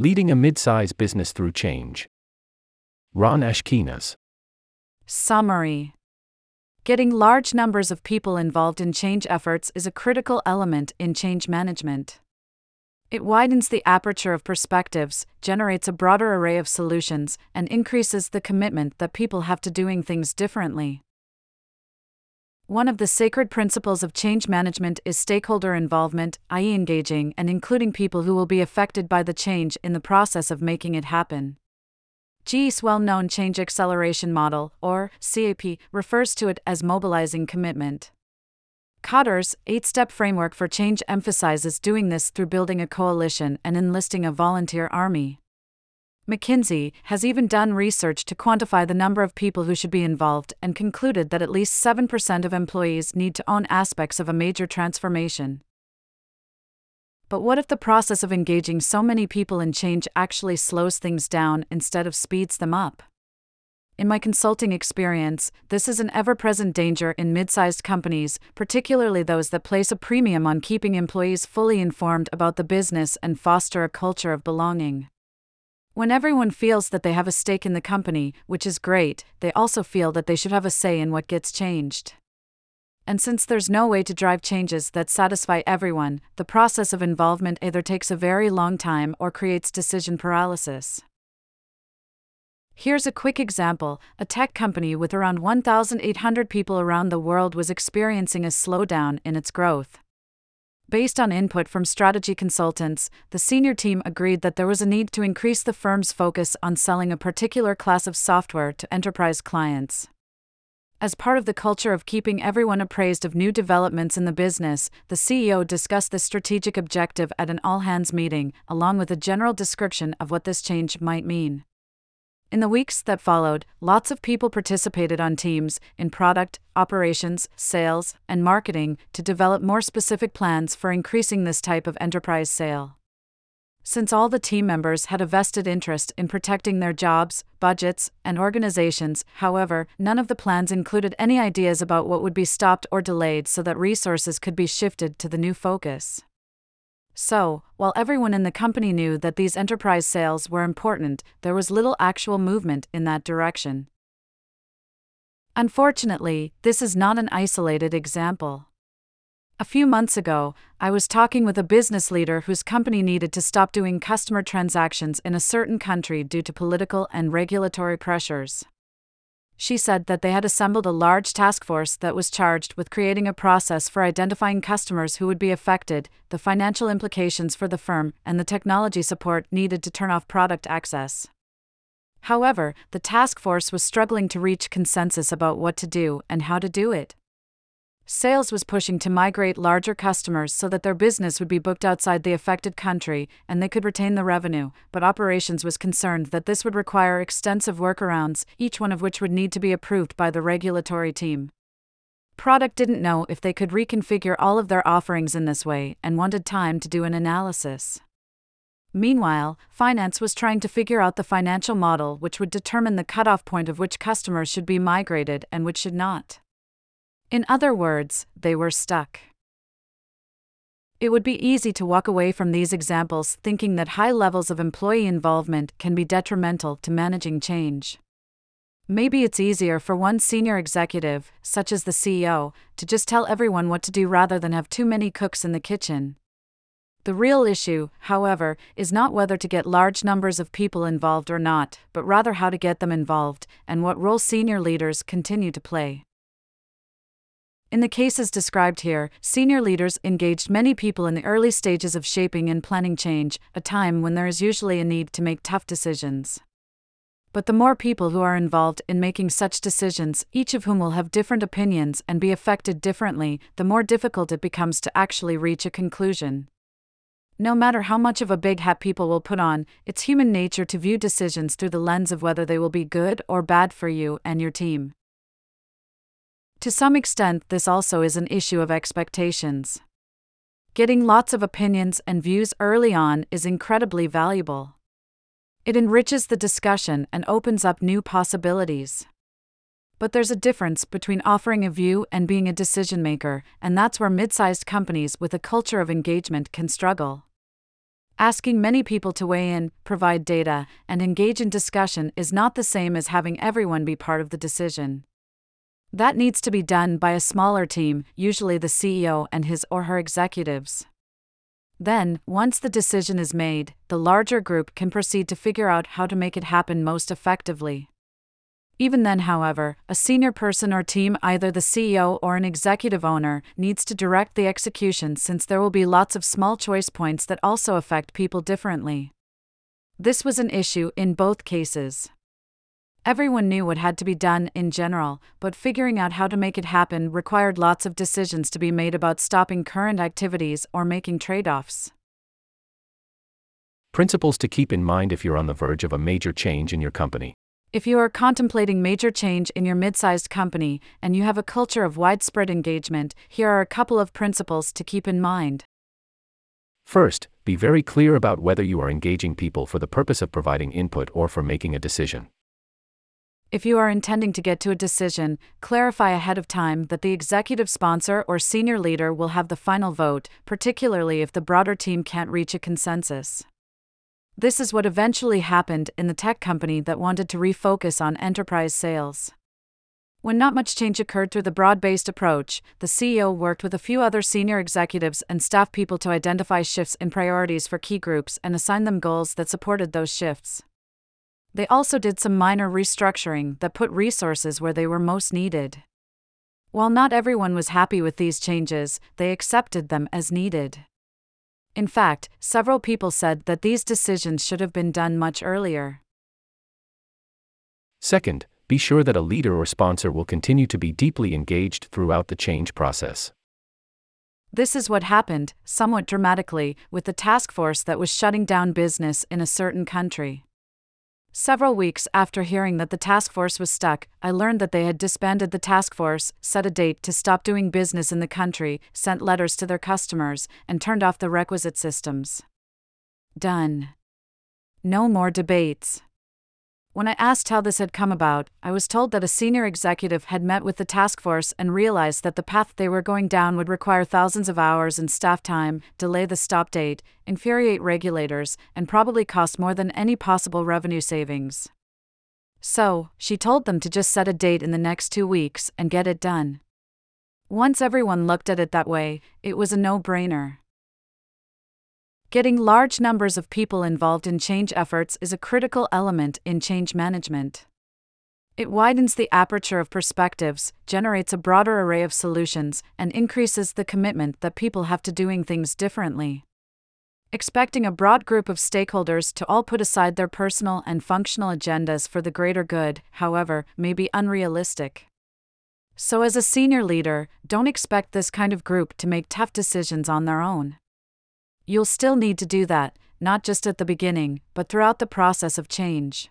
Leading a mid-size business through change. Ron Ashkenas. Summary Getting large numbers of people involved in change efforts is a critical element in change management. It widens the aperture of perspectives, generates a broader array of solutions, and increases the commitment that people have to doing things differently. One of the sacred principles of change management is stakeholder involvement, i.e., engaging and including people who will be affected by the change in the process of making it happen. GE's well known Change Acceleration Model, or CAP, refers to it as mobilizing commitment. Kotter's eight step framework for change emphasizes doing this through building a coalition and enlisting a volunteer army. McKinsey has even done research to quantify the number of people who should be involved and concluded that at least 7% of employees need to own aspects of a major transformation. But what if the process of engaging so many people in change actually slows things down instead of speeds them up? In my consulting experience, this is an ever present danger in mid sized companies, particularly those that place a premium on keeping employees fully informed about the business and foster a culture of belonging. When everyone feels that they have a stake in the company, which is great, they also feel that they should have a say in what gets changed. And since there's no way to drive changes that satisfy everyone, the process of involvement either takes a very long time or creates decision paralysis. Here's a quick example a tech company with around 1,800 people around the world was experiencing a slowdown in its growth. Based on input from strategy consultants, the senior team agreed that there was a need to increase the firm's focus on selling a particular class of software to enterprise clients. As part of the culture of keeping everyone appraised of new developments in the business, the CEO discussed the strategic objective at an all hands meeting, along with a general description of what this change might mean. In the weeks that followed, lots of people participated on teams in product, operations, sales, and marketing to develop more specific plans for increasing this type of enterprise sale. Since all the team members had a vested interest in protecting their jobs, budgets, and organizations, however, none of the plans included any ideas about what would be stopped or delayed so that resources could be shifted to the new focus. So, while everyone in the company knew that these enterprise sales were important, there was little actual movement in that direction. Unfortunately, this is not an isolated example. A few months ago, I was talking with a business leader whose company needed to stop doing customer transactions in a certain country due to political and regulatory pressures she said that they had assembled a large task force that was charged with creating a process for identifying customers who would be affected, the financial implications for the firm, and the technology support needed to turn off product access. However, the task force was struggling to reach consensus about what to do and how to do it. Sales was pushing to migrate larger customers so that their business would be booked outside the affected country and they could retain the revenue, but operations was concerned that this would require extensive workarounds, each one of which would need to be approved by the regulatory team. Product didn't know if they could reconfigure all of their offerings in this way and wanted time to do an analysis. Meanwhile, finance was trying to figure out the financial model which would determine the cutoff point of which customers should be migrated and which should not. In other words, they were stuck. It would be easy to walk away from these examples thinking that high levels of employee involvement can be detrimental to managing change. Maybe it's easier for one senior executive, such as the CEO, to just tell everyone what to do rather than have too many cooks in the kitchen. The real issue, however, is not whether to get large numbers of people involved or not, but rather how to get them involved, and what role senior leaders continue to play. In the cases described here, senior leaders engaged many people in the early stages of shaping and planning change, a time when there is usually a need to make tough decisions. But the more people who are involved in making such decisions, each of whom will have different opinions and be affected differently, the more difficult it becomes to actually reach a conclusion. No matter how much of a big hat people will put on, it's human nature to view decisions through the lens of whether they will be good or bad for you and your team. To some extent, this also is an issue of expectations. Getting lots of opinions and views early on is incredibly valuable. It enriches the discussion and opens up new possibilities. But there's a difference between offering a view and being a decision maker, and that's where mid sized companies with a culture of engagement can struggle. Asking many people to weigh in, provide data, and engage in discussion is not the same as having everyone be part of the decision. That needs to be done by a smaller team, usually the CEO and his or her executives. Then, once the decision is made, the larger group can proceed to figure out how to make it happen most effectively. Even then, however, a senior person or team, either the CEO or an executive owner, needs to direct the execution since there will be lots of small choice points that also affect people differently. This was an issue in both cases. Everyone knew what had to be done in general, but figuring out how to make it happen required lots of decisions to be made about stopping current activities or making trade offs. Principles to keep in mind if you're on the verge of a major change in your company. If you are contemplating major change in your mid sized company and you have a culture of widespread engagement, here are a couple of principles to keep in mind. First, be very clear about whether you are engaging people for the purpose of providing input or for making a decision. If you are intending to get to a decision, clarify ahead of time that the executive sponsor or senior leader will have the final vote, particularly if the broader team can't reach a consensus. This is what eventually happened in the tech company that wanted to refocus on enterprise sales. When not much change occurred through the broad based approach, the CEO worked with a few other senior executives and staff people to identify shifts in priorities for key groups and assign them goals that supported those shifts. They also did some minor restructuring that put resources where they were most needed. While not everyone was happy with these changes, they accepted them as needed. In fact, several people said that these decisions should have been done much earlier. Second, be sure that a leader or sponsor will continue to be deeply engaged throughout the change process. This is what happened, somewhat dramatically, with the task force that was shutting down business in a certain country. Several weeks after hearing that the task force was stuck, I learned that they had disbanded the task force, set a date to stop doing business in the country, sent letters to their customers, and turned off the requisite systems. Done. No more debates. When I asked how this had come about, I was told that a senior executive had met with the task force and realized that the path they were going down would require thousands of hours in staff time, delay the stop date, infuriate regulators, and probably cost more than any possible revenue savings. So, she told them to just set a date in the next two weeks and get it done. Once everyone looked at it that way, it was a no brainer. Getting large numbers of people involved in change efforts is a critical element in change management. It widens the aperture of perspectives, generates a broader array of solutions, and increases the commitment that people have to doing things differently. Expecting a broad group of stakeholders to all put aside their personal and functional agendas for the greater good, however, may be unrealistic. So, as a senior leader, don't expect this kind of group to make tough decisions on their own. You'll still need to do that, not just at the beginning, but throughout the process of change.